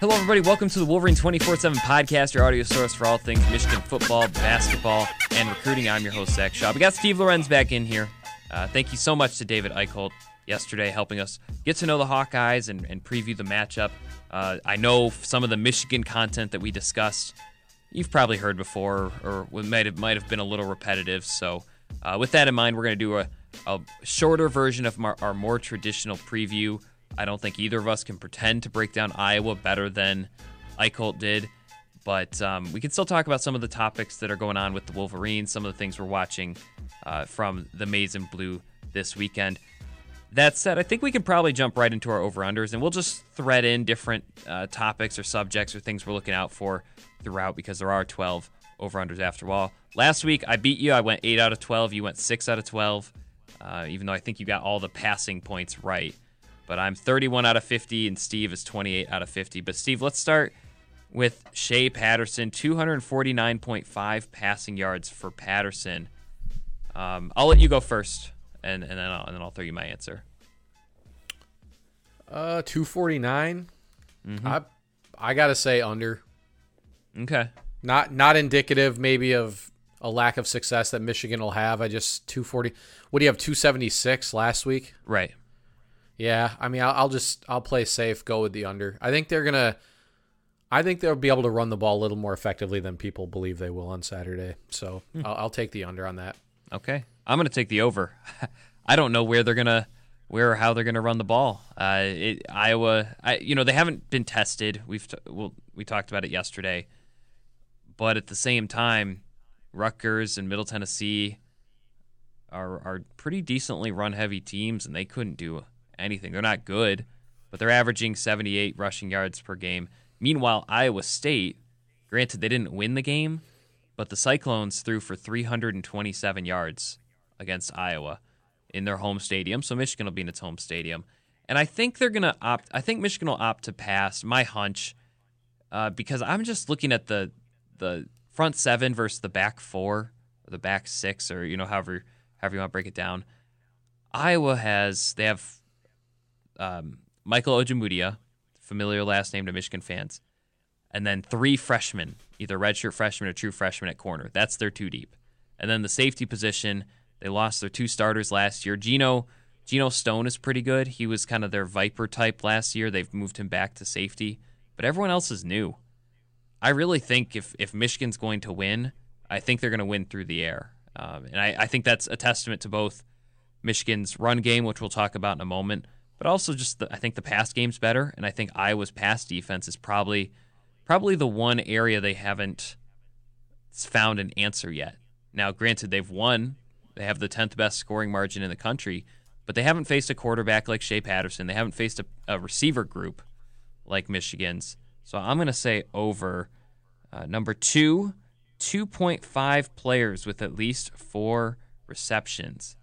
Hello, everybody. Welcome to the Wolverine 24 7 podcast, your audio source for all things Michigan football, basketball, and recruiting. I'm your host, Zach Shaw. We got Steve Lorenz back in here. Uh, thank you so much to David Eicholt yesterday, helping us get to know the Hawkeyes and, and preview the matchup. Uh, I know some of the Michigan content that we discussed, you've probably heard before, or might have, might have been a little repetitive. So, uh, with that in mind, we're going to do a, a shorter version of our, our more traditional preview. I don't think either of us can pretend to break down Iowa better than Eichholt did, but um, we can still talk about some of the topics that are going on with the Wolverines, some of the things we're watching uh, from the Maize and Blue this weekend. That said, I think we can probably jump right into our over unders and we'll just thread in different uh, topics or subjects or things we're looking out for throughout because there are 12 over unders after all. Last week, I beat you. I went 8 out of 12. You went 6 out of 12, uh, even though I think you got all the passing points right but I'm 31 out of 50 and Steve is 28 out of 50. But Steve, let's start with Shea Patterson, 249.5 passing yards for Patterson. Um, I'll let you go first, and and then I'll, and then I'll throw you my answer. Uh, 249. Mm-hmm. I I gotta say under. Okay. Not not indicative maybe of a lack of success that Michigan will have. I just 240. What do you have? 276 last week. Right. Yeah, I mean, I'll, I'll, just I'll play safe, go with the under. I think they're gonna, I think they'll be able to run the ball a little more effectively than people believe they will on Saturday. So hmm. I'll, I'll, take the under on that. Okay, I'm gonna take the over. I don't know where they're gonna, where or how they're gonna run the ball. Uh, it, Iowa, I, you know, they haven't been tested. We've t- well, we talked about it yesterday, but at the same time, Rutgers and Middle Tennessee are are pretty decently run heavy teams, and they couldn't do anything. They're not good, but they're averaging 78 rushing yards per game. Meanwhile, Iowa State, granted they didn't win the game, but the Cyclones threw for 327 yards against Iowa in their home stadium. So Michigan will be in its home stadium. And I think they're going to opt, I think Michigan will opt to pass, my hunch, uh, because I'm just looking at the the front seven versus the back four, or the back six, or, you know, however, however you want to break it down. Iowa has, they have um, Michael Ojemudia, familiar last name to Michigan fans, and then three freshmen, either redshirt freshmen or true freshmen at corner. That's their two deep. And then the safety position, they lost their two starters last year. Gino Geno Stone is pretty good. He was kind of their Viper type last year. They've moved him back to safety, but everyone else is new. I really think if if Michigan's going to win, I think they're going to win through the air, um, and I, I think that's a testament to both Michigan's run game, which we'll talk about in a moment, but also just the, I think the pass game's better, and I think Iowa's pass defense is probably probably the one area they haven't found an answer yet. Now, granted, they've won; they have the tenth best scoring margin in the country, but they haven't faced a quarterback like Shea Patterson. They haven't faced a, a receiver group like Michigan's. So I'm going to say over. Uh, number two, 2.5 players with at least four receptions.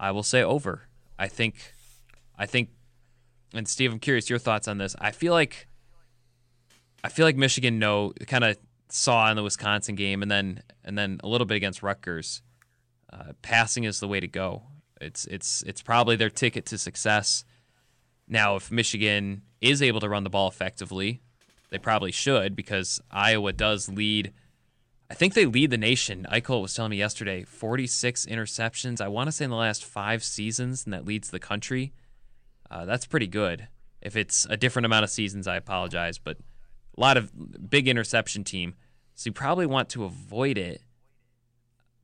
I will say over. I think I think, and Steve, I'm curious your thoughts on this. I feel like, I feel like Michigan know kind of saw in the Wisconsin game, and then and then a little bit against Rutgers. Uh, passing is the way to go. It's it's it's probably their ticket to success. Now, if Michigan is able to run the ball effectively, they probably should because Iowa does lead. I think they lead the nation. Eichel was telling me yesterday 46 interceptions. I want to say in the last five seasons, and that leads the country. Uh, that's pretty good. If it's a different amount of seasons, I apologize, but a lot of big interception team, so you probably want to avoid it.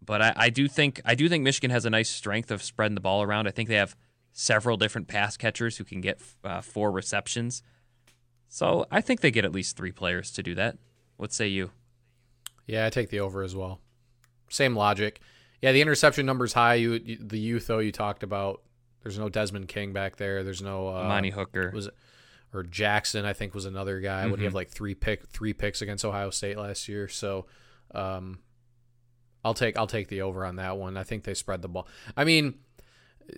But I, I do think I do think Michigan has a nice strength of spreading the ball around. I think they have several different pass catchers who can get uh, four receptions. So I think they get at least three players to do that. What say you? Yeah, I take the over as well. Same logic. Yeah, the interception number's high. You, the youth though you talked about there's no Desmond King back there. There's no uh, Monty Hooker. Was it, or Jackson? I think was another guy. Mm-hmm. Would he have like three pick three picks against Ohio State last year? So, um, I'll take I'll take the over on that one. I think they spread the ball. I mean,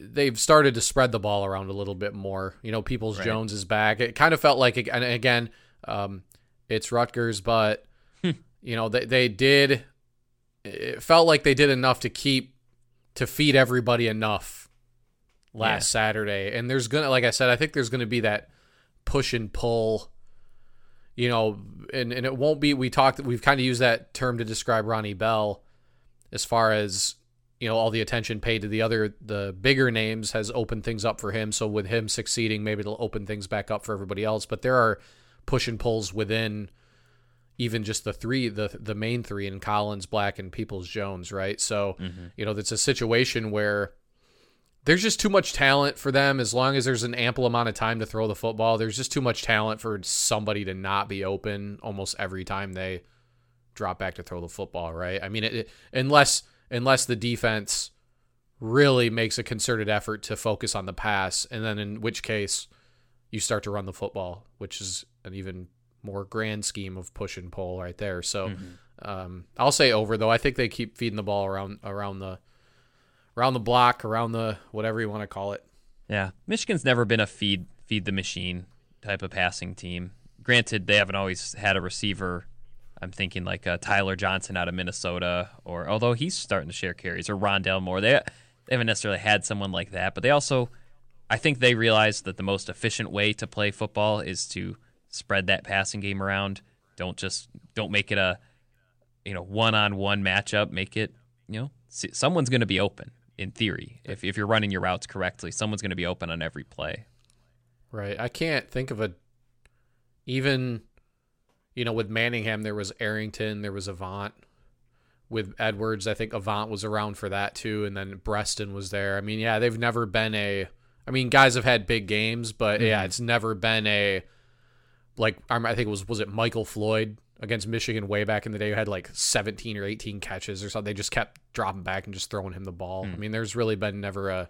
they've started to spread the ball around a little bit more. You know, Peoples right. Jones is back. It kind of felt like, and again, um, it's Rutgers, but you know they they did. It felt like they did enough to keep to feed everybody enough last yeah. Saturday, and there's gonna, like I said, I think there's gonna be that push and pull you know, and, and it won't be, we talked, we've kind of used that term to describe Ronnie Bell as far as, you know, all the attention paid to the other, the bigger names has opened things up for him. So with him succeeding, maybe it'll open things back up for everybody else. But there are push and pulls within even just the three, the the main three in Collins, Black, and Peoples Jones, right? So, mm-hmm. you know, it's a situation where there's just too much talent for them. As long as there's an ample amount of time to throw the football there's just too much talent for somebody to not be open almost every time they drop back to throw the football right? I mean it, it, unless unless the defense really makes a concerted effort to focus on the pass and then in which case you start to run the football which is an even more grand scheme of push and pull right there. So mm-hmm. um, i'll say over though. I think they keep feeding the ball around around the around the block, around the whatever you want to call it. Yeah, Michigan's never been a feed feed the machine type of passing team. Granted, they haven't always had a receiver. I'm thinking like uh, Tyler Johnson out of Minnesota, or although he's starting to share carries, or Rondale Moore. They they haven't necessarily had someone like that, but they also, I think they realize that the most efficient way to play football is to spread that passing game around. Don't just don't make it a, you know, one on one matchup. Make it, you know, someone's going to be open in theory. If if you're running your routes correctly, someone's going to be open on every play. Right. I can't think of a even you know with Manningham there was Arrington, there was Avant. With Edwards, I think Avant was around for that too, and then Breaston was there. I mean, yeah, they've never been a. I mean, guys have had big games, but mm-hmm. yeah, it's never been a. Like I think it was was it Michael Floyd against Michigan way back in the day who had like 17 or 18 catches or something. They just kept dropping back and just throwing him the ball. Mm. I mean, there's really been never a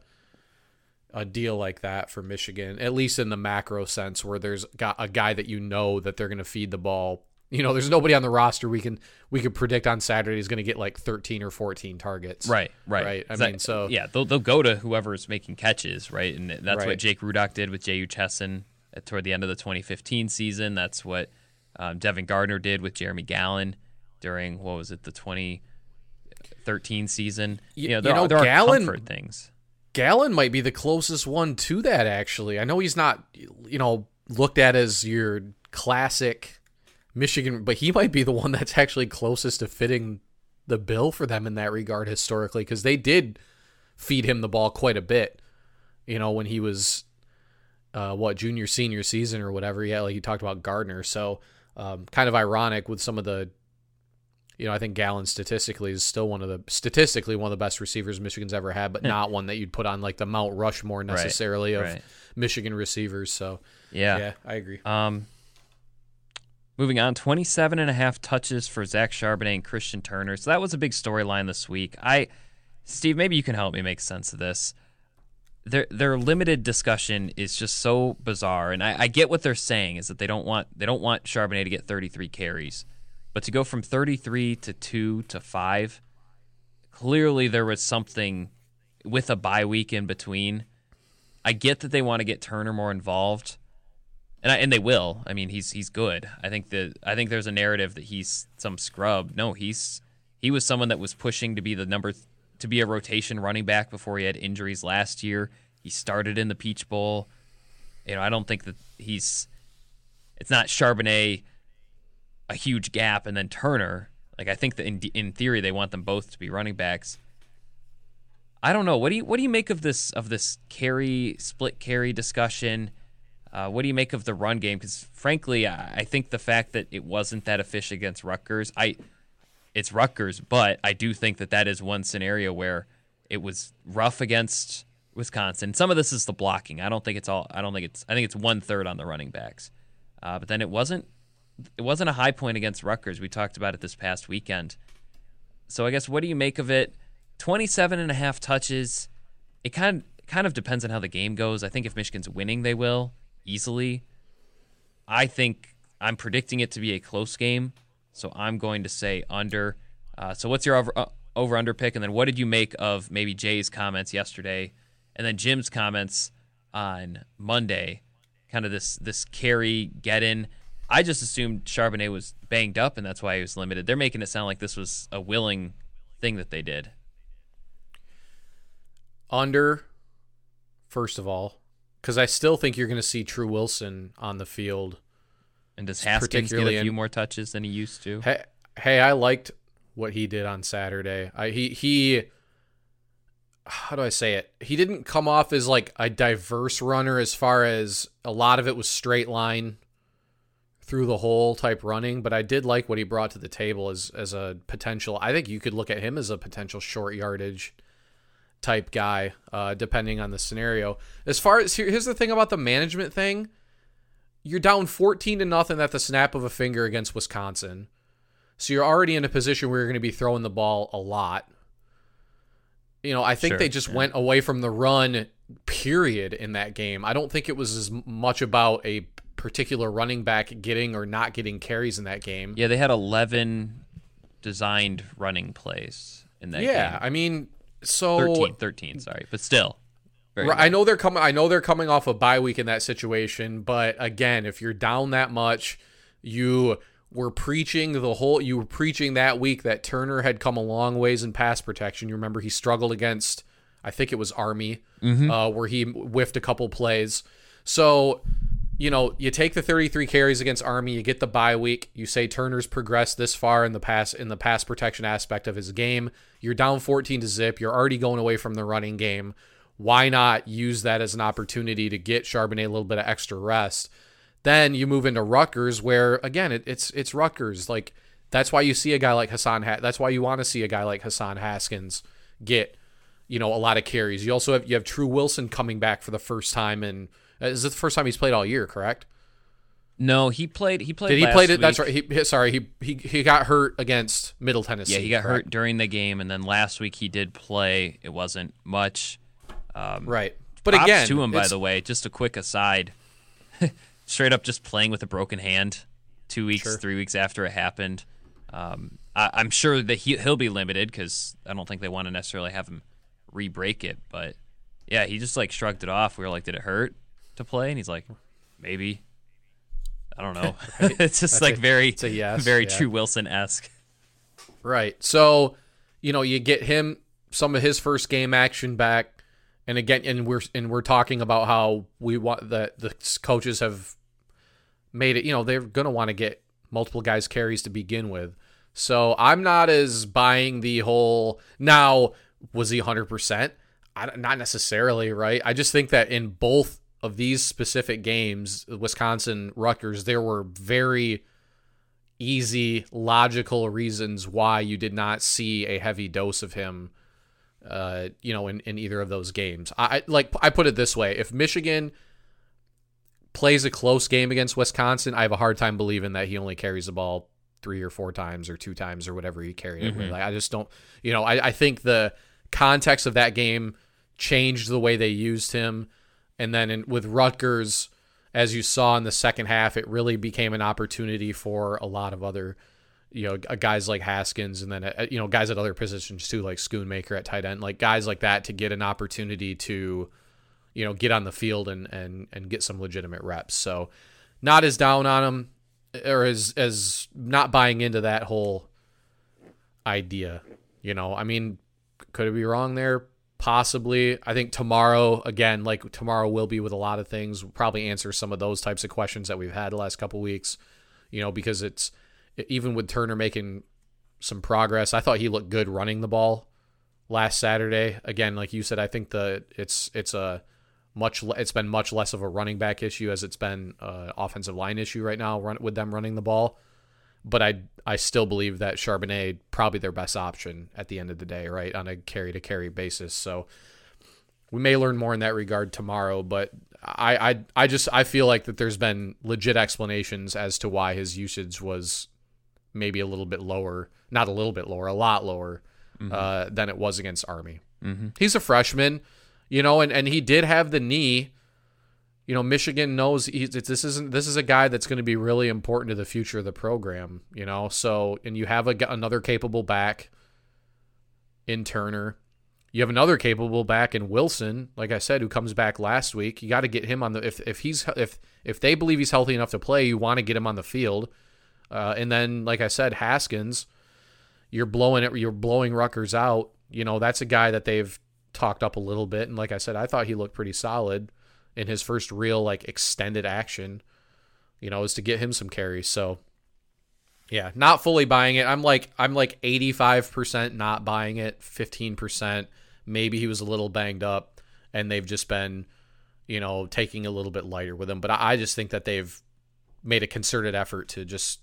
a deal like that for Michigan, at least in the macro sense, where there's got a guy that you know that they're going to feed the ball. You know, there's nobody on the roster we can we could predict on Saturday is going to get like 13 or 14 targets. Right, right, right. I mean, so yeah, they'll they'll go to whoever's making catches, right, and that's right. what Jake Rudock did with Jehu Chesson toward the end of the 2015 season. That's what um, Devin Gardner did with Jeremy Gallon during what was it the 2013 season. You, you know, there, you know, are, there Gallon, are comfort things. Gallon might be the closest one to that. Actually, I know he's not you know looked at as your classic Michigan, but he might be the one that's actually closest to fitting the bill for them in that regard historically because they did feed him the ball quite a bit. You know, when he was uh, what junior senior season or whatever. Yeah, like you talked about Gardner. So um, kind of ironic with some of the, you know, I think Gallon statistically is still one of the statistically one of the best receivers Michigan's ever had, but not one that you'd put on like the Mount Rushmore necessarily right, of right. Michigan receivers. So yeah, yeah, I agree. Um, moving on, 27 and a half touches for Zach Charbonnet and Christian Turner. So that was a big storyline this week. I, Steve, maybe you can help me make sense of this their their limited discussion is just so bizarre, and I, I, get what they're saying is that they don't want they don't want Charbonnet to get 33 carries, but to go from 33 to two to five, clearly there was something with a bye week in between. I get that they want to get Turner more involved, and I, and they will. I mean, he's he's good. I think that I think there's a narrative that he's some scrub. No, he's he was someone that was pushing to be the number to be a rotation running back before he had injuries last year. He started in the Peach Bowl. You know, I don't think that he's. It's not Charbonnet a huge gap and then Turner. Like I think that in in theory they want them both to be running backs. I don't know. What do you what do you make of this of this carry split carry discussion? Uh, what do you make of the run game? Because frankly, I, I think the fact that it wasn't that efficient against Rutgers, I it's Rutgers, but I do think that that is one scenario where it was rough against Wisconsin. Some of this is the blocking. I don't think it's all. I don't think it's. I think it's one third on the running backs, uh, but then it wasn't. It wasn't a high point against Rutgers. We talked about it this past weekend. So I guess what do you make of it? 27 and a half touches. It kind of, kind of depends on how the game goes. I think if Michigan's winning, they will easily. I think I'm predicting it to be a close game. So I'm going to say under. Uh, so what's your over, uh, over under pick? And then what did you make of maybe Jay's comments yesterday, and then Jim's comments on Monday? Kind of this this carry get in. I just assumed Charbonnet was banged up, and that's why he was limited. They're making it sound like this was a willing thing that they did. Under, first of all, because I still think you're going to see Tru Wilson on the field And does Haskins get a few more touches than he used to? Hey, hey, I liked what he did on Saturday. I he he how do I say it? He didn't come off as like a diverse runner as far as a lot of it was straight line through the hole type running, but I did like what he brought to the table as as a potential. I think you could look at him as a potential short yardage type guy, uh, depending on the scenario. As far as here, here's the thing about the management thing, you're down 14 to nothing at the snap of a finger against Wisconsin, so you're already in a position where you're going to be throwing the ball a lot. You know, I think sure, they just yeah. went away from the run period in that game. I don't think it was as much about a particular running back getting or not getting carries in that game. Yeah, they had 11 designed running plays in that game. yeah, game. I mean, so 13, 13, sorry, but still. I know they're coming I know they're coming off a bye week in that situation, but again, if you're down that much, you were preaching the whole you were preaching that week that Turner had come a long ways in pass protection. You remember he struggled against I think it was Army, mm-hmm. uh, where he whiffed a couple plays. So, you know, you take the 33 carries against Army, you get the bye week. You say Turner's progressed this far in the pass in the pass protection aspect of his game. You're down 14 to zip. You're already going away from the running game. Why not use that as an opportunity to get Charbonnet a little bit of extra rest? Then you move into Rutgers, where again it, it's it's Rutgers. Like that's why you see a guy like Hassan. Ha- that's why you want to see a guy like Hassan Haskins get you know a lot of carries. You also have you have Tru Wilson coming back for the first time, and uh, is it the first time he's played all year? Correct. No, he played. He played. Did he played it? That's right. He, sorry, he, he he got hurt against Middle Tennessee. Yeah, he got correct? hurt during the game, and then last week he did play. It wasn't much. Um, right, but again, to him by the way. Just a quick aside. straight up just playing with a broken hand two weeks, sure. three weeks after it happened. Um, I, am sure that he, he'll be limited because I don't think they want to necessarily have him re-break it. But yeah, he just like shrugged it off. We were like, "Did it hurt to play?" And he's like, "Maybe." I don't know. it's just That's like a, very, a yes, very yeah. Tru Wilson esque. Right. So, you know, you get him some of his first game action back and again and we're and we're talking about how we want that the coaches have made it you know they're going to want to get multiple guys carries to begin with. So i'm not as buying the whole now was he 100% I, not necessarily right? I just think that in both of these specific games wisconsin rutgers there were very easy logical reasons why you did not see a heavy dose of him uh, you know, in, in either of those games. I like I put it this way: if Michigan plays a close game against Wisconsin, I have a hard time believing that he only carries the ball three or four times or two times or whatever he carried mm-hmm. it with. Mm-hmm. Like, I just don't, you know, I, I think the context of that game changed the way they used him, and then in, with Rutgers, as you saw in the second half, it really became an opportunity for a lot of other you know guys like Haskins and then uh, you know guys at other positions too like Schoonmaker at tight end like guys like that to get an opportunity to you know get on the field and and and get some legitimate reps. So not as down on him or as as not buying into that whole idea you know? I mean could it be wrong there? Possibly. I think tomorrow again like tomorrow will be with a lot of things. We'll probably answer some of those types of questions that we've had the last couple weeks you know because it's even with Turner making some progress, I thought he looked good running the ball last Saturday. Again, like you said, I think the it's it's a much it's been much less of a running back issue as it's been an offensive line issue right now run, with them running the ball. But I I still believe that Charbonnet probably their best option at the end of the day, right, on a carry to carry basis. So we may learn more in that regard tomorrow, but I, I I just I feel like that there's been legit explanations as to why his usage was maybe a little bit lower, not a little bit lower, a lot lower mm-hmm. uh, than it was against Army. Mm-hmm. He's a freshman, you know, and, and he did have the knee. You know, Michigan knows he's, this isn't this is a guy that's going to be really important to the future of the program. You know, so and you have a, another capable back in Turner. You have another capable back in Wilson, like I said, who comes back last week. You got to get him on the if if he's if if they believe he's healthy enough to play, you want to get him on the field. Uh, and then, like I said, Haskins, you're blowing it. You're blowing Rutgers out. You know that's a guy that they've talked up a little bit. And like I said, I thought he looked pretty solid in his first real like extended action you know, is to get him some carries. So yeah, not fully buying it. I'm like I'm like 85% not buying it, 15% maybe he was a little banged up and they've just been, you know, taking a little bit lighter with him. But I just think that they've made a concerted effort to just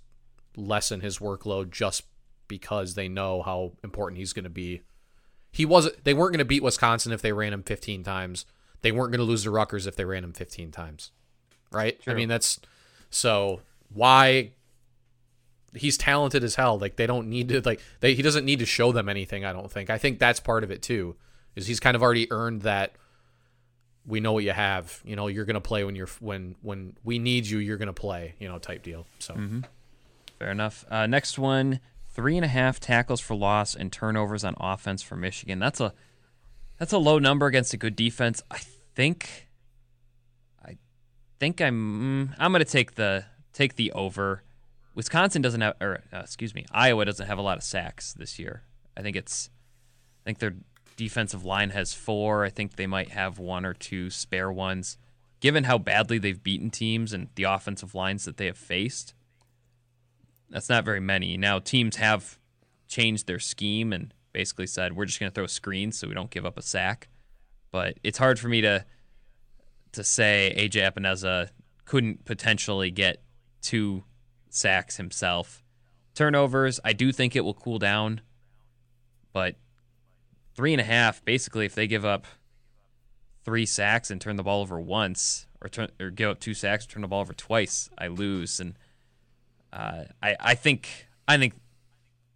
lessen his workload just because they know how important he's going to be. He wasn't they weren't going to beat Wisconsin if they ran him 15 times. They weren't going to lose to Rutgers if they ran him 15 times. Right? True. I mean, that's so why he's talented as hell. Like they don't need to like they he doesn't need to show them anything, I don't think. I think that's part of it too. Is he's kind of already earned that we know what you have. You know, you're gonna play when you're when when we need you, you're gonna play, you know, type deal. So mm-hmm. Fair enough. Uh, next one, three and a half tackles for loss and turnovers on offense for Michigan. That's a that's a low number against a good defense. I think I think I'm mm, I'm gonna take the take the over. Wisconsin doesn't have, or uh, excuse me, Iowa doesn't have a lot of sacks this year. I think it's, I think their defensive line has four. I think they might have one or two spare ones. Given how badly they've beaten teams and the offensive lines that they have faced, that's not very many. Now teams have changed their scheme and basically said we're just going to throw screens so we don't give up a sack. But it's hard for me to to say AJ Epenesa couldn't potentially get two sacks himself. Turnovers, I do think it will cool down, but three and a half, basically, if they give up three sacks and turn the ball over once, or turn or give up two sacks, turn the ball over twice, I lose. And uh, I I think I think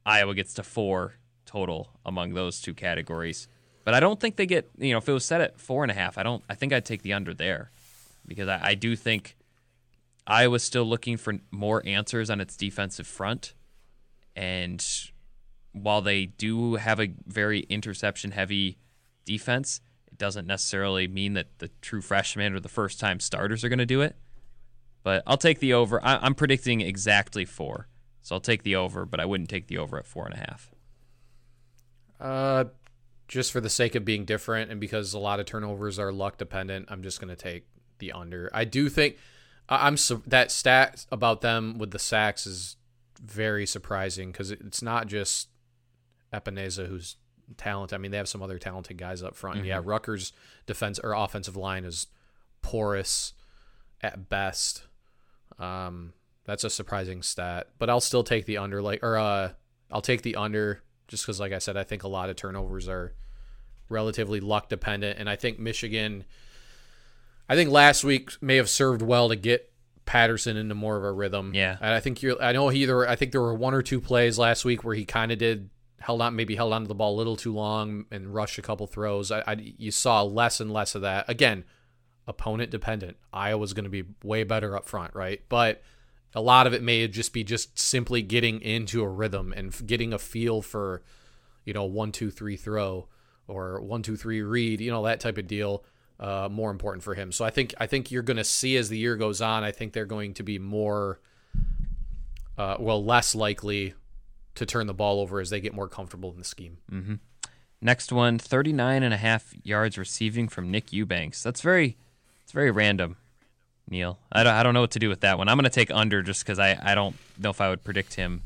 Iowa gets to four total among those two categories. But I don't think they get you know if it was set at four and a half, I don't I think I'd take the under there because I, I do think Iowa's still looking for more answers on its defensive front. And while they do have a very interception heavy defense, it doesn't necessarily mean that the true freshmen or the first time starters are going to do it. But I'll take the over. I, am predicting exactly four. So I'll take the over, but I wouldn't take the over at four and a half. Uh, just for the sake of being different and because a lot of turnovers are luck dependent, I'm just going to take the under. I do think I'm su- that stat about them with the sacks is very surprising because it's not just Epenesa who's talented. I mean, they have some other talented guys up front. Mm-hmm. Yeah, Rutgers defense or offensive line is porous at best. Um, that's a surprising stat, but I'll still take the under. Like, or uh, I'll take the under just because, like I said, I think a lot of turnovers are relatively luck dependent, and I think Michigan I think last week may have served well to get Patterson into more of a rhythm. Yeah, and I think you're. I know he either. I think there were one or two plays last week where he kind of did held on, maybe held onto the ball a little too long and rushed a couple throws. I, I you saw less and less of that. Again, opponent dependent. Iowa's going to be way better up front, right? But a lot of it may just be just simply getting into a rhythm and getting a feel for, you know, one two three throw or one two three read, you know, that type of deal uh, more important for him. So I think I think you're going to see as the year goes on. I think they're going to be more, uh, well, less likely to turn the ball over as they get more comfortable in the scheme. Mm-hmm. Next one, 39 and a half yards receiving from Nick Eubanks. That's very, it's very random, Neil. I don't, I don't know what to do with that one. I'm going to take under just because I, I don't know if I would predict him.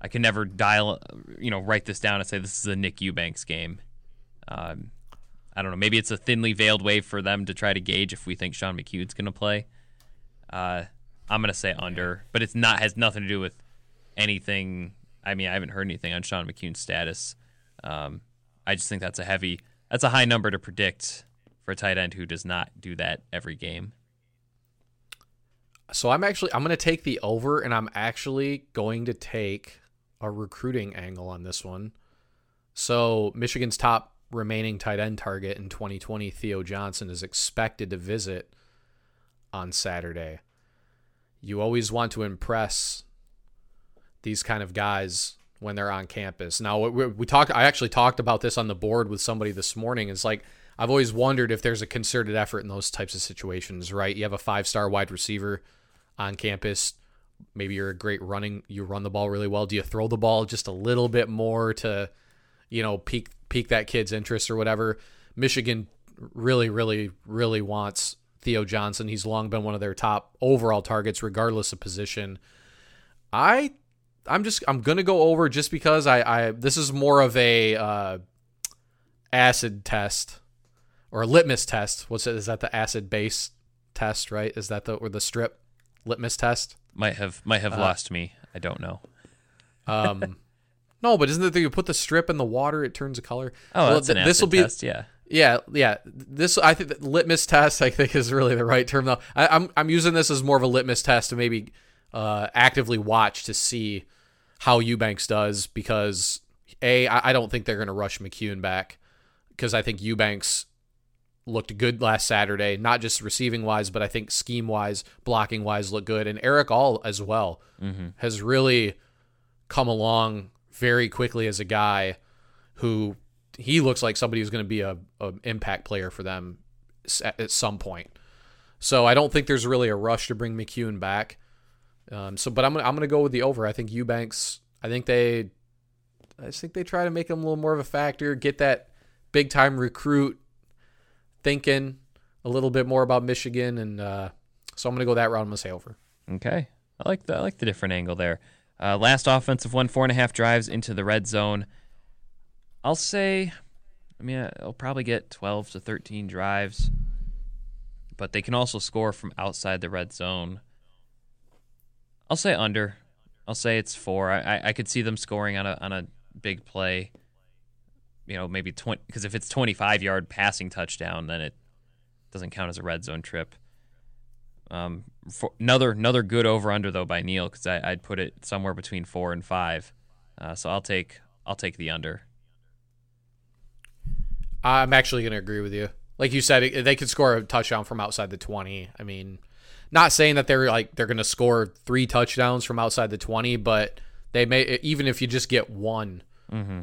I can never dial, you know, write this down and say this is a Nick Eubanks game. Um, I don't know. Maybe it's a thinly veiled way for them to try to gauge if we think Sean McKeon's going to play. Uh, I'm going to say under, but it's not has nothing to do with anything. I mean, I haven't heard anything on Sean McKeon's status. Um, I just think that's a heavy, that's a high number to predict for a tight end who does not do that every game. So I'm actually I'm going to take the over, and I'm actually going to take a recruiting angle on this one. So Michigan's top remaining tight end target in 2020, Theo Johnson, is expected to visit on Saturday. You always want to impress these kind of guys when they're on campus. Now we, we talked. I actually talked about this on the board with somebody this morning. It's like I've always wondered if there's a concerted effort in those types of situations. Right? You have a five star wide receiver on campus. Maybe you're a great running. You run the ball really well. Do you throw the ball just a little bit more to, you know, pique pique that kid's interest or whatever. Michigan really, really, really wants Theo Johnson. He's long been one of their top overall targets, regardless of position. I I'm just I'm gonna go over just because I I this is more of a uh, acid test or a litmus test. What's it? Is that the acid base test? Right? Is that the or the strip litmus test? Might have might have uh, lost me. I don't know. Um, no, but isn't it that you put the strip in the water, it turns a color? Oh, well, that's an this will be test, yeah. Yeah, yeah. This I think the litmus test I think is really the right term though. I, am I'm, I'm using this as more of a litmus test to maybe uh, actively watch to see how Eubanks does because a I, I don't think they're going to rush McKeon back because I think Eubanks looked good last Saturday, not just receiving wise, but I think scheme wise, blocking wise, looked good, and Erick All as well mm-hmm. has really come along very quickly as a guy who he looks like somebody who's going to be a, a impact player for them at, at, some point. So I don't think there's really a rush to bring McKeon back. Um, so, but I'm I'm gonna go with the over. I think Eubanks. I think they, I just think they try to make him a little more of a factor, get that big time recruit thinking a little bit more about Michigan, and uh, so I'm gonna go that route. I'm gonna say over. Okay, I like the I like the different angle there. Uh, last offensive one, four and a half drives into the red zone. I'll say, I mean, I'll probably get 12 to 13 drives, but they can also score from outside the red zone. I'll say under. I'll say it's four. I, I could see them scoring on a on a big play. You know, maybe twenty because if it's twenty five yard passing touchdown, then it doesn't count as a red zone trip. Um, another another good over under though by Neil because I'd put it somewhere between four and five. Uh, so I'll take I'll take the under. I'm actually going to agree with you. Like you said, they could score a touchdown from outside the 20. I mean, not saying that they're like they're going to score three touchdowns from outside the 20, but they may even if you just get one, mm-hmm.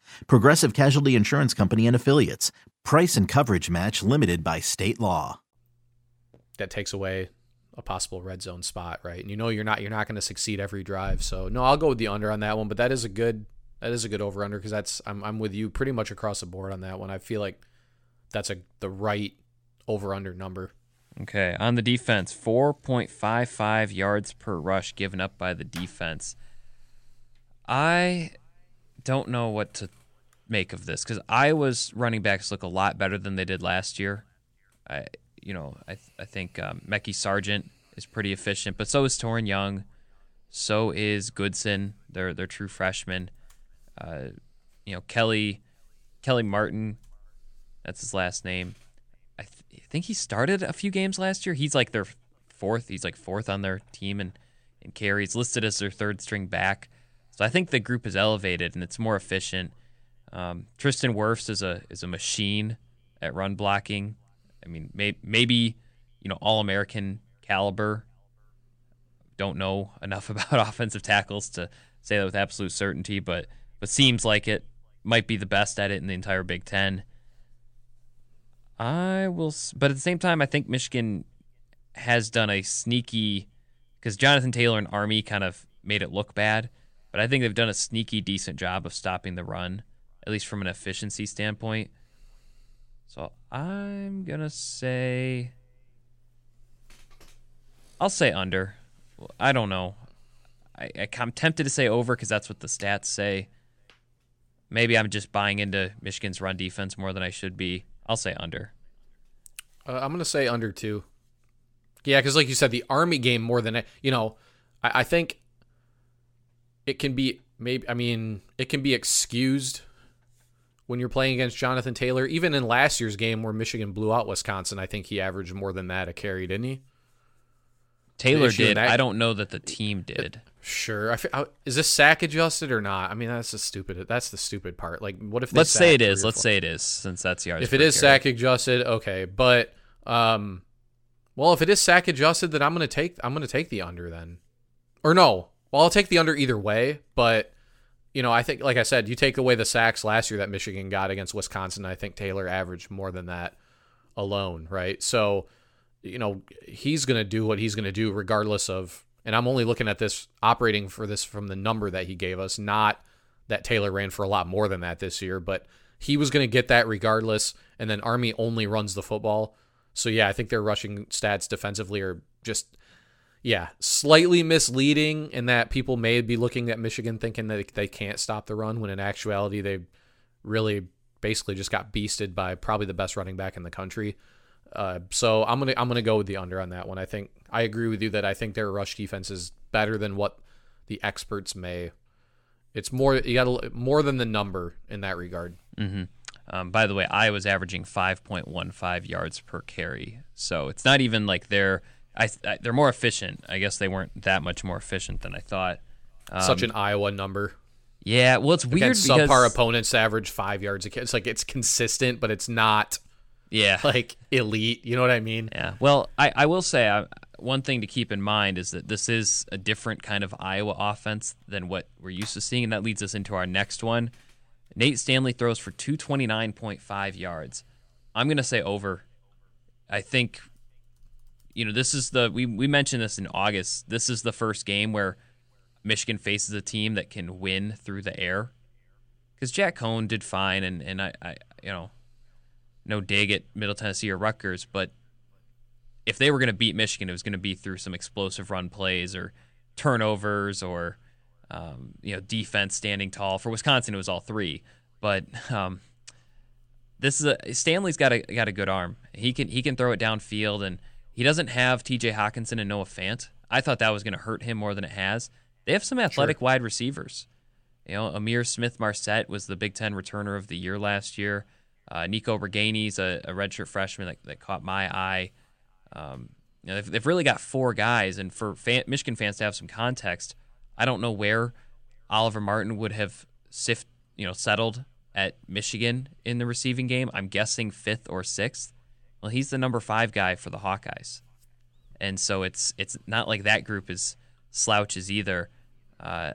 Progressive Casualty Insurance Company and Affiliates. Price and coverage match limited by state law that takes away a possible red zone spot, right? And you know you're not you're not going to succeed every drive. So no, I'll go with the under on that one. But that is a good that is a good over under because that's I'm I'm with you pretty much across the board on that one. I feel like that's a the right over under number. Okay, on the defense, 4.55 yards per rush given up by the defense. I don't know what to make of this because Iowa's running backs look a lot better than they did last year. I, you know, I th- I think um, Sargent is pretty efficient, but so is Toren Young, so is Goodson. They're they're true freshmen. Uh, you know, Kelly Kelly Martin, that's his last name. I, th- I think he started a few games last year. He's like their fourth. He's like fourth on their team and and carries listed as their third string back. So I think the group is elevated and it's more efficient. Um, Tristan Wirfs is a is a machine at run blocking. I mean, may, maybe you know all American caliber. Don't know enough about offensive tackles to say that with absolute certainty, but but seems like it might be the best at it in the entire Big Ten. I will, but at the same time, I think Michigan has done a sneaky because Jonathan Taylor and Army kind of made it look bad, but I think they've done a sneaky decent job of stopping the run, at least from an efficiency standpoint. So I'm gonna say I'll say under. I don't know. I, I'm tempted to say over because that's what the stats say. Maybe I'm just buying into Michigan's run defense more than I should be. I'll say under. Uh, I'm gonna say under too. Yeah, because like you said, the Army game more than you know. I, I think it can be maybe. I mean, it can be excused when you're playing against Jonathan Taylor. Even in last year's game where Michigan blew out Wisconsin, I think he averaged more than that a carry, didn't he? Taylor did. That, I don't know that the team did. Sure. I, I, is this sack adjusted or not? I mean, that's the stupid. That's the stupid part. Like, what if? Let's say it is. Let's say it is, since that's the yards. If it is carry. sack adjusted, okay. But um, Well, if it is sack adjusted, then I'm gonna take I'm gonna take the under then. Or no. Well, I'll take the under either way, but you know, I think like I said, you take away the sacks last year that Michigan got against Wisconsin, I think Taylor averaged more than that alone, right? So, you know, he's gonna do what he's gonna do regardless of and I'm only looking at this operating for this from the number that he gave us, not that Taylor ran for a lot more than that this year, but he was going to get that regardless. And then Army only runs the football. So yeah, I think their rushing stats defensively are just yeah, slightly misleading in that people may be looking at Michigan thinking that they can't stop the run when in actuality they really basically just got beasted by probably the best running back in the country. Uh, so I'm gonna I'm gonna go with the under on that one. I think I agree with you that I think their rush defense is better than what the experts may. It's more you got more than the number in that regard. Mm-hmm. Um, by the way, I was averaging 5.15 yards per carry, so it's not even like they're I, I, they're more efficient. I guess they weren't that much more efficient than I thought. Um, Such an Iowa number. Yeah, well, it's weird Against because subpar opponents average five yards a carry. It's like it's consistent, but it's not. Yeah, like elite. You know what I mean? Yeah. Well, I, I will say I, one thing to keep in mind is that this is a different kind of Iowa offense than what we're used to seeing, and that leads us into our next one. Nate Stanley throws for 229.5 yards. I'm going to say over. I think, you know, this is the, we, we mentioned this in August. This is the first game where Michigan faces a team that can win through the air. Because Jack Coan did fine, and, and I, I, you know, no dig at Middle Tennessee or Rutgers, but if they were going to beat Michigan, it was going to be through some explosive run plays or turnovers or um, you know, defense standing tall. For Wisconsin, it was all three. But um, this is a Stanley's got a got a good arm. He can he can throw it downfield, and he doesn't have T.J. Hockenson and Noah Fant. I thought that was going to hurt him more than it has. They have some athletic sure. wide receivers. You know, Ihmir Smith-Marsette was the Big Ten returner of the year last year. Uh, Nico Ragaini's a, a redshirt freshman that, that caught my eye. Um, you know, they've, they've, really got four guys, and for fan, Michigan fans to have some context, I don't know where Oliver Martin would have sift, you know, settled at Michigan in the receiving game. I'm guessing fifth or sixth. Well, he's the number five guy for the Hawkeyes, and so it's it's not like that group is slouches either. Uh,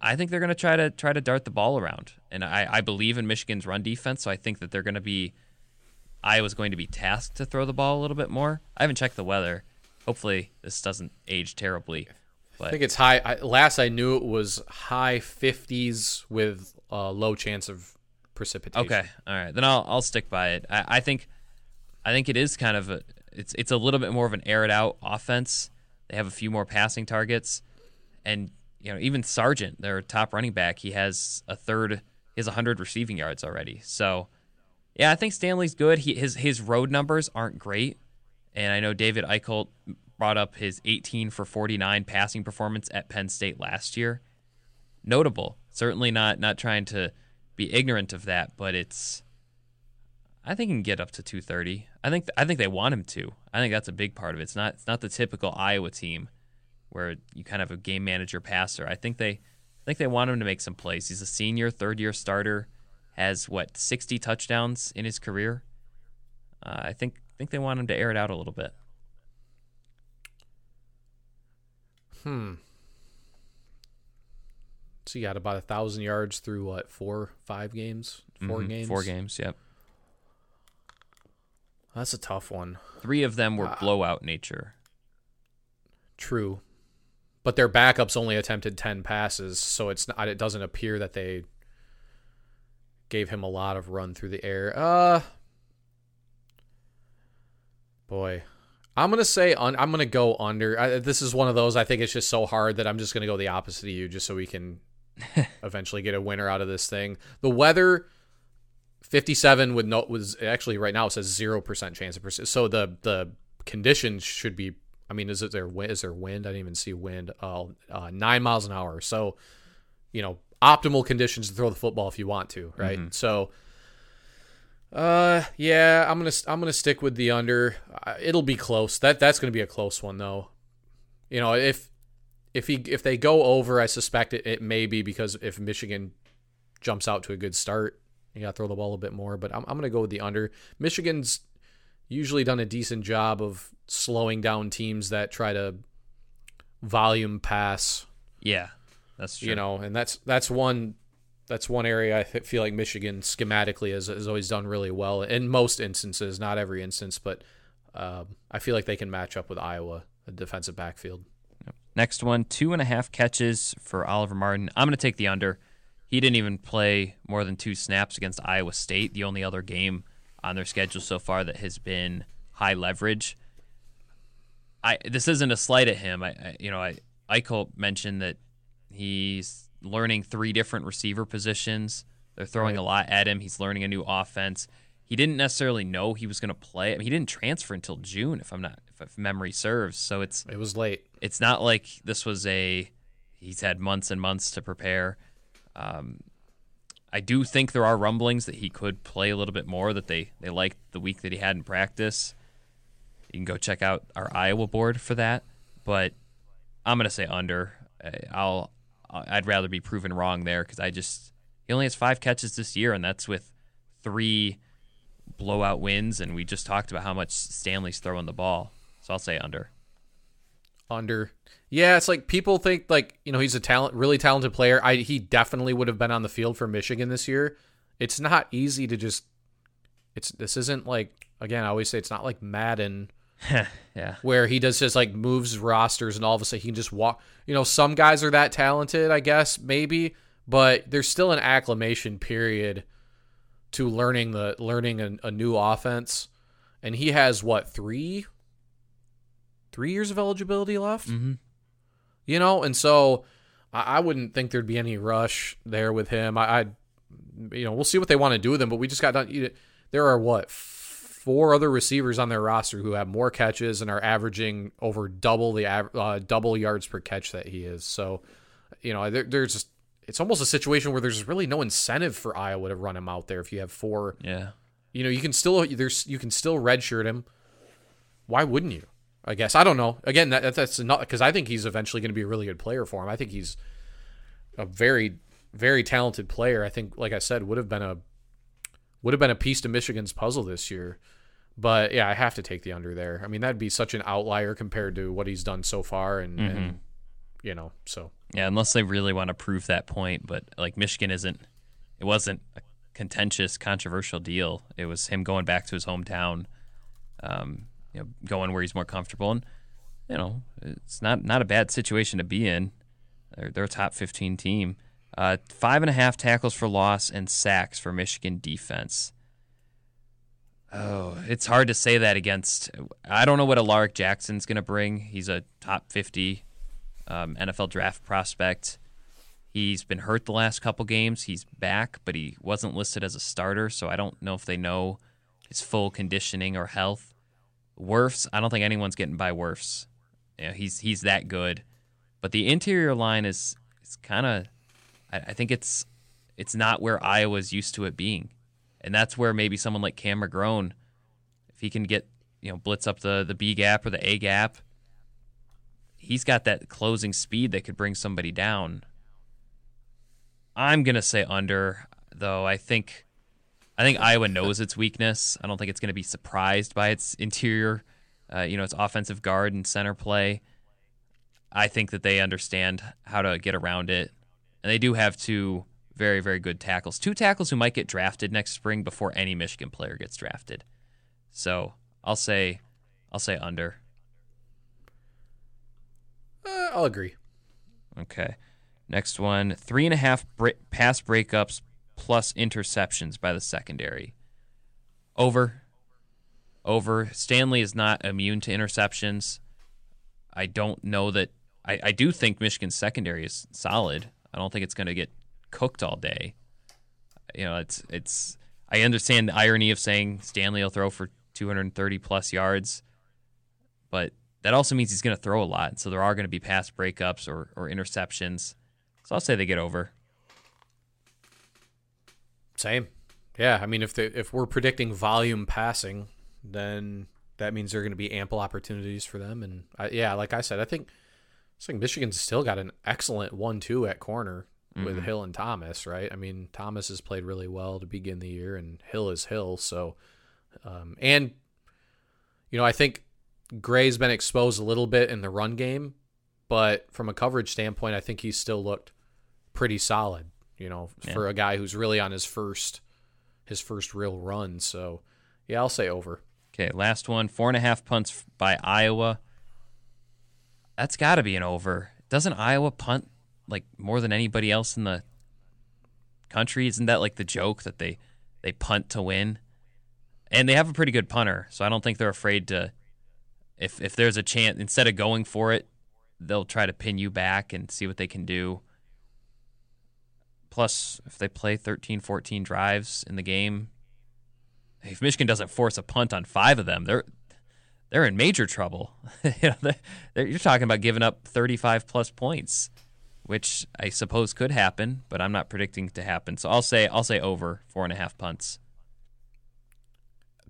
I think they're going to try to try to dart the ball around, and I, I believe in Michigan's run defense. So I think that they're going to be Iowa's going to be tasked to throw the ball a little bit more. I haven't checked the weather. Hopefully, this doesn't age terribly. But. I think it's high. I, last I knew it was high 50s with a low chance of precipitation. Okay, all right. Then I'll I'll stick by it. I, I think I think it is kind of a it's it's a little bit more of an air it out offense. They have a few more passing targets, and you know even Sargent, their top running back, he has a third. He has 100 receiving yards already. So yeah, I think Stanley's good. He his his road numbers aren't great, and I know David Eicholt brought up his 18 for 49 passing performance at Penn State last year. Notable. Certainly not not trying to be ignorant of that, but it's I think he can get up to 230. I think I think they want him to. I think that's a big part of it. It's not it's not the typical Iowa team where you kind of have a game manager passer. I think they I think they want him to make some plays. He's a senior, third year starter, has what 60 touchdowns in his career. Uh, I think think they want him to air it out a little bit. Hmm. So you got about a thousand yards through what four, five games, 4 mm-hmm. games, four games. Yep. That's a tough one. Three of them were uh, blowout nature. True, but their backups only attempted ten passes, so it's not. It doesn't appear that they gave him a lot of run through the air. Uh, boy, I'm gonna say un- I'm gonna go under. I, this is one of those. I think it's just so hard that I'm just gonna go the opposite of you, just so we can eventually get a winner out of this thing. The weather, 57 with no was actually right now it says zero percent chance of persist. So the the conditions should be. I mean, is it there? Is there wind? I didn't even see wind. Uh, uh, nine miles an hour. So, you know, optimal conditions to throw the football if you want to, right? Mm-hmm. So uh, yeah, I'm gonna I'm gonna stick with the under. Uh, it'll be close. That that's gonna be a close one though. You know, if if he if they go over, I suspect it, it may be because if Michigan jumps out to a good start, you got to throw the ball a bit more. But I'm I'm gonna go with the under. Michigan's usually done a decent job of slowing down teams that try to volume pass. Yeah, that's true. You know, and that's that's one that's one area I feel like Michigan schematically has, has always done really well in most instances, not every instance, but um, I feel like they can match up with Iowa, a defensive backfield. Next one, two and a half catches for Oliver Martin. I'm going to take the under. He didn't even play more than two snaps against Iowa State, the only other game on their schedule so far that has been high leverage. I this isn't a slight at him. I, I you know I Eichel mentioned that he's learning three different receiver positions. They're throwing right. a lot at him. He's learning a new offense. He didn't necessarily know he was going to play. I mean, he didn't transfer until June, if I'm not, if memory serves. So it's it was late. It's not like this was a he's had months and months to prepare. Um, I do think there are rumblings that he could play a little bit more. That they they liked the week that he had in practice. You can go check out our Iowa board for that. But I'm gonna say under. I'll I'd rather be proven wrong there because I just he only has five catches this year, and that's with three blowout wins. And we just talked about how much Stanley's throwing the ball, so I'll say under. Under, yeah, it's like people think like you know he's a talent, really talented player. I he definitely would have been on the field for Michigan this year. It's not easy to just. It's this isn't like again. I always say it's not like Madden yeah. Where he does just like moves rosters and all of a sudden he can just walk. You know, some guys are that talented, I guess, maybe, but there's still an acclimation period to learning the learning a, a new offense. And he has what, three? Three years of eligibility left? Mm-hmm. You know, and so I, I, wouldn't think there'd be any rush there with him. I, I you know, we'll see what they want to do with him, but we just got done. You know, There are what four other receivers on their roster who have more catches and are averaging over double the uh, double yards per catch that he is. So, you know, there, there's just it's almost a situation where there's really no incentive for Iowa to run him out there if you have four. Yeah. You know, you can still there's you can still redshirt him. Why wouldn't you? I guess I don't know. Again, that, that's not because I think he's eventually going to be a really good player for him. I think he's a very very talented player. I think, like I said, would have been a would have been a piece to Michigan's puzzle this year. But yeah, I have to take the under there. I mean, that'd be such an outlier compared to what he's done so far, and, mm-hmm. and you know, so yeah, unless they really want to prove that point. But like Michigan isn't, it wasn't a contentious, controversial deal. It was him going back to his hometown, um, you know, going where he's more comfortable, and you know, it's not not a bad situation to be in. They're, they're a top fifteen team. Uh, five and a half tackles for loss and sacks for Michigan defense. Oh, it's hard to say that against. I don't know what Alaric Jackson's going to bring. He's a top 50 um, NFL draft prospect. He's been hurt the last couple games. He's back, but he wasn't listed as a starter, so I don't know if they know his full conditioning or health. Wirfs, I don't think anyone's getting by Wirfs. You know, he's he's that good, but the interior line is is kind of. I, I think it's it's not where Iowa's used to it being and that's where maybe someone like Cam McGrone, if he can get you know blitz up the the B gap or the A gap, he's got that closing speed that could bring somebody down. I'm gonna say under, though. I think, I think Iowa knows its weakness. I don't think it's gonna be surprised by its interior, uh, you know, its offensive guard and center play. I think that they understand how to get around it, and they do have two very, very good tackles. Two tackles who might get drafted next spring before any Michigan player gets drafted. So I'll say, I'll say under. Uh, I'll agree. Okay. Next one: three and a half pass breakups plus interceptions by the secondary. Over. Over. Stanley is not immune to interceptions. I don't know that. I, I do think Michigan's secondary is solid. I don't think it's going to get cooked all day. You know, it's it's. I understand the irony of saying Stanley will throw for 230 plus yards, but that also means he's going to throw a lot. So there are going to be pass breakups or, or interceptions. So I'll say they get over. Same. Yeah, I mean, if they, if we're predicting volume passing, then that means there are going to be ample opportunities for them. And I, yeah, like I said, I think I think Michigan's still got an excellent one-two at corner mm-hmm. with Hill and Thomas, right? I mean, Thomas has played really well to begin the year, and Hill is Hill. So, um, and you know, I think Gray's been exposed a little bit in the run game, but from a coverage standpoint, I think he's still looked pretty solid. You know, yeah. for a guy who's really on his first his first real run. So, yeah, I'll say over. Okay, last one. Four and a half punts by Iowa. That's got to be an over. Doesn't Iowa punt like more than anybody else in the country? Isn't that like the joke that they they punt to win? And they have a pretty good punter, so I don't think they're afraid to. If if there's a chance, instead of going for it, they'll try to pin you back and see what they can do. Plus, if they play 13, 14 drives in the game, if Michigan doesn't force a punt on five of them, they're they're in major trouble. you know, they're, they're, you're talking about giving up 35 plus points, which I suppose could happen, but I'm not predicting to happen. So I'll say I'll say over four and a half punts.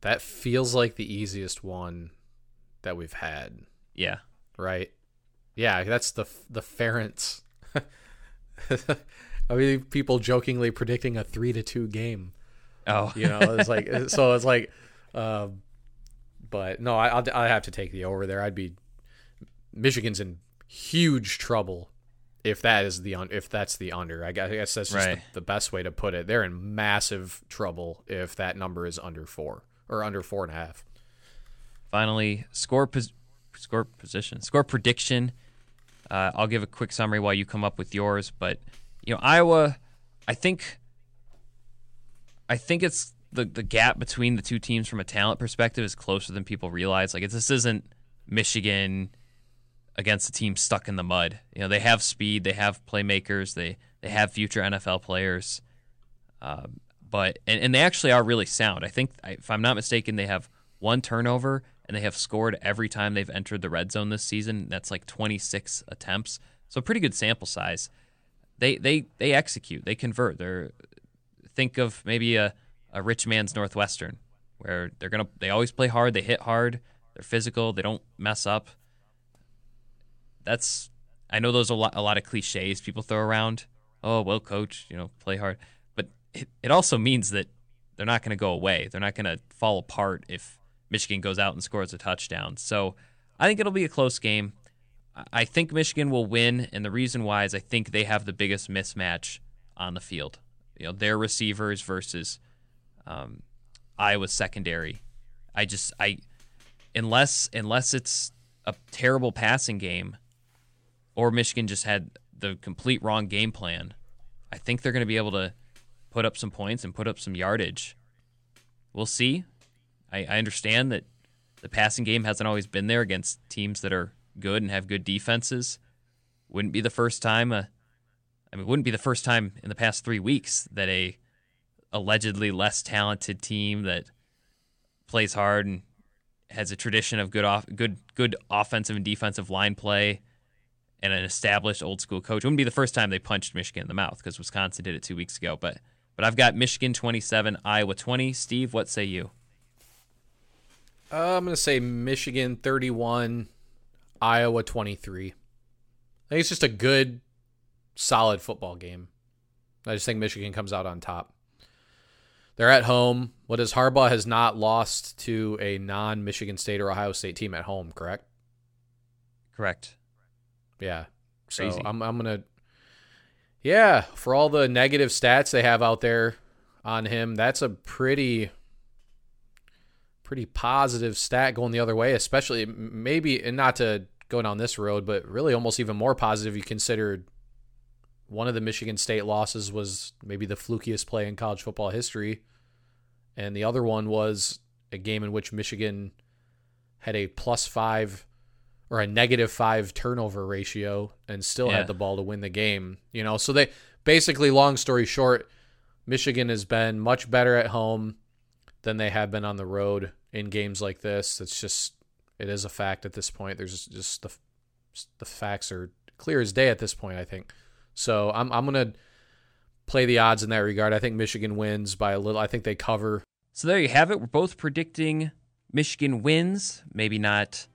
That feels like the easiest one that we've had. Yeah. Right. Yeah, that's the the Ferentz. I mean, people jokingly predicting a three to two game. Oh, you know, it's like so. It's like, um, but no, I, I have to take the over there. I'd be Michigan's in huge trouble if that is the if that's the under. I guess that's just right. the, the, best way to put it. They're in massive trouble if that number is under four or under four and a half. Finally, score pos- score position score prediction. Uh, I'll give a quick summary while you come up with yours. But you know, Iowa, I think I think it's the the gap between the two teams from a talent perspective is closer than people realize. Like this isn't Michigan against a team stuck in the mud. You know, they have speed, they have playmakers, they they have future NFL players. Um, but and, and they actually are really sound. I think if I'm not mistaken, they have one turnover and they have scored every time they've entered the red zone this season. That's like 26 attempts. So a pretty good sample size. They they they execute. They convert. They're think of maybe a, a rich man's Northwestern, where they're gonna they always play hard, they hit hard, they're physical, they don't mess up. That's I know those are a lot a lot of cliches people throw around. Oh well, coach, you know, play hard, but it, it also means that they're not going to go away. They're not going to fall apart if Michigan goes out and scores a touchdown. So I think it'll be a close game. I think Michigan will win, and the reason why is I think they have the biggest mismatch on the field you know their receivers versus um, Iowa's secondary. I just I unless unless it's a terrible passing game, or Michigan just had the complete wrong game plan. I think they're going to be able to put up some points and put up some yardage. We'll see. I, I understand that the passing game hasn't always been there against teams that are good and have good defenses. Wouldn't be the first time a I mean, wouldn't be the first time in the past three weeks that a allegedly less talented team that plays hard and has a tradition of good off good good offensive and defensive line play and an established old school coach. Wouldn't be the first time they punched Michigan in the mouth because Wisconsin did it two weeks ago. But but I've got Michigan twenty seven, Iowa twenty. Steve, what say you? Uh, I'm gonna say Michigan thirty one, Iowa twenty three. I think it's just a good solid football game. I just think Michigan comes out on top. They're at home. What is Harbaugh has not lost to a non Michigan State or Ohio State team at home, correct? Correct. Yeah. Crazy. So I'm I'm gonna Yeah, for all the negative stats they have out there on him, that's a pretty pretty positive stat going the other way, especially maybe and not to go down this road, but really almost even more positive you considered one of the Michigan State losses was maybe the flukiest play in college football history. And the other one was a game in which Michigan had a plus five or a negative five turnover ratio and still yeah. had the ball to win the game. You know, so they basically, long story short, Michigan has been much better at home than they have been on the road in games like this. It's just, it is a fact at this point. There's just the, the facts are clear as day at this point, I think. So I'm I'm gonna play the odds in that regard. I think Michigan wins by a little. I think they cover. So there you have it. We're both predicting Michigan wins. Maybe not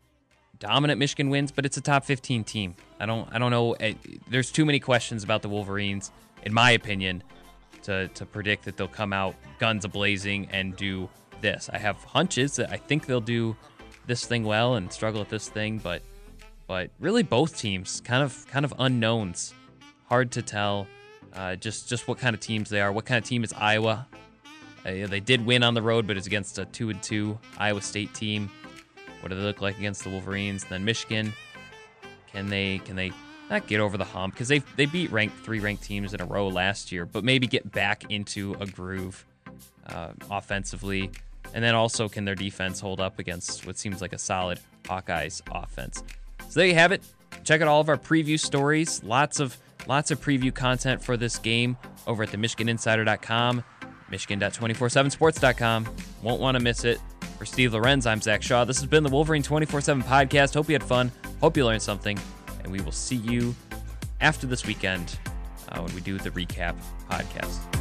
dominant Michigan wins, but it's a top 15 team. I don't I don't know. Eh, there's too many questions about the Wolverines, in my opinion, to to predict that they'll come out guns a blazing and do this. I have hunches that I think they'll do this thing well and struggle at this thing, but but really both teams kind of kind of unknowns. Hard to tell uh, just just what kind of teams they are. What kind of team is Iowa? Uh, they did win on the road, but it's against a two and two Iowa State team. What do they look like against the Wolverines? then Michigan. Can they can they not get over the hump because they they beat ranked three ranked teams in a row last year, but maybe get back into a groove uh, offensively, and then also can their defense hold up against what seems like a solid Hawkeyes offense. So there you have it. Check out all of our preview stories. Lots of lots of preview content for this game over at the MichiganInsider.com, Michigan.247sports.com. Won't want to miss it. For Steve Lorenz, I'm Zach Shaw. This has been the Wolverine 24 7 podcast. Hope you had fun. Hope you learned something and we will see you after this weekend uh, when we do the recap podcast.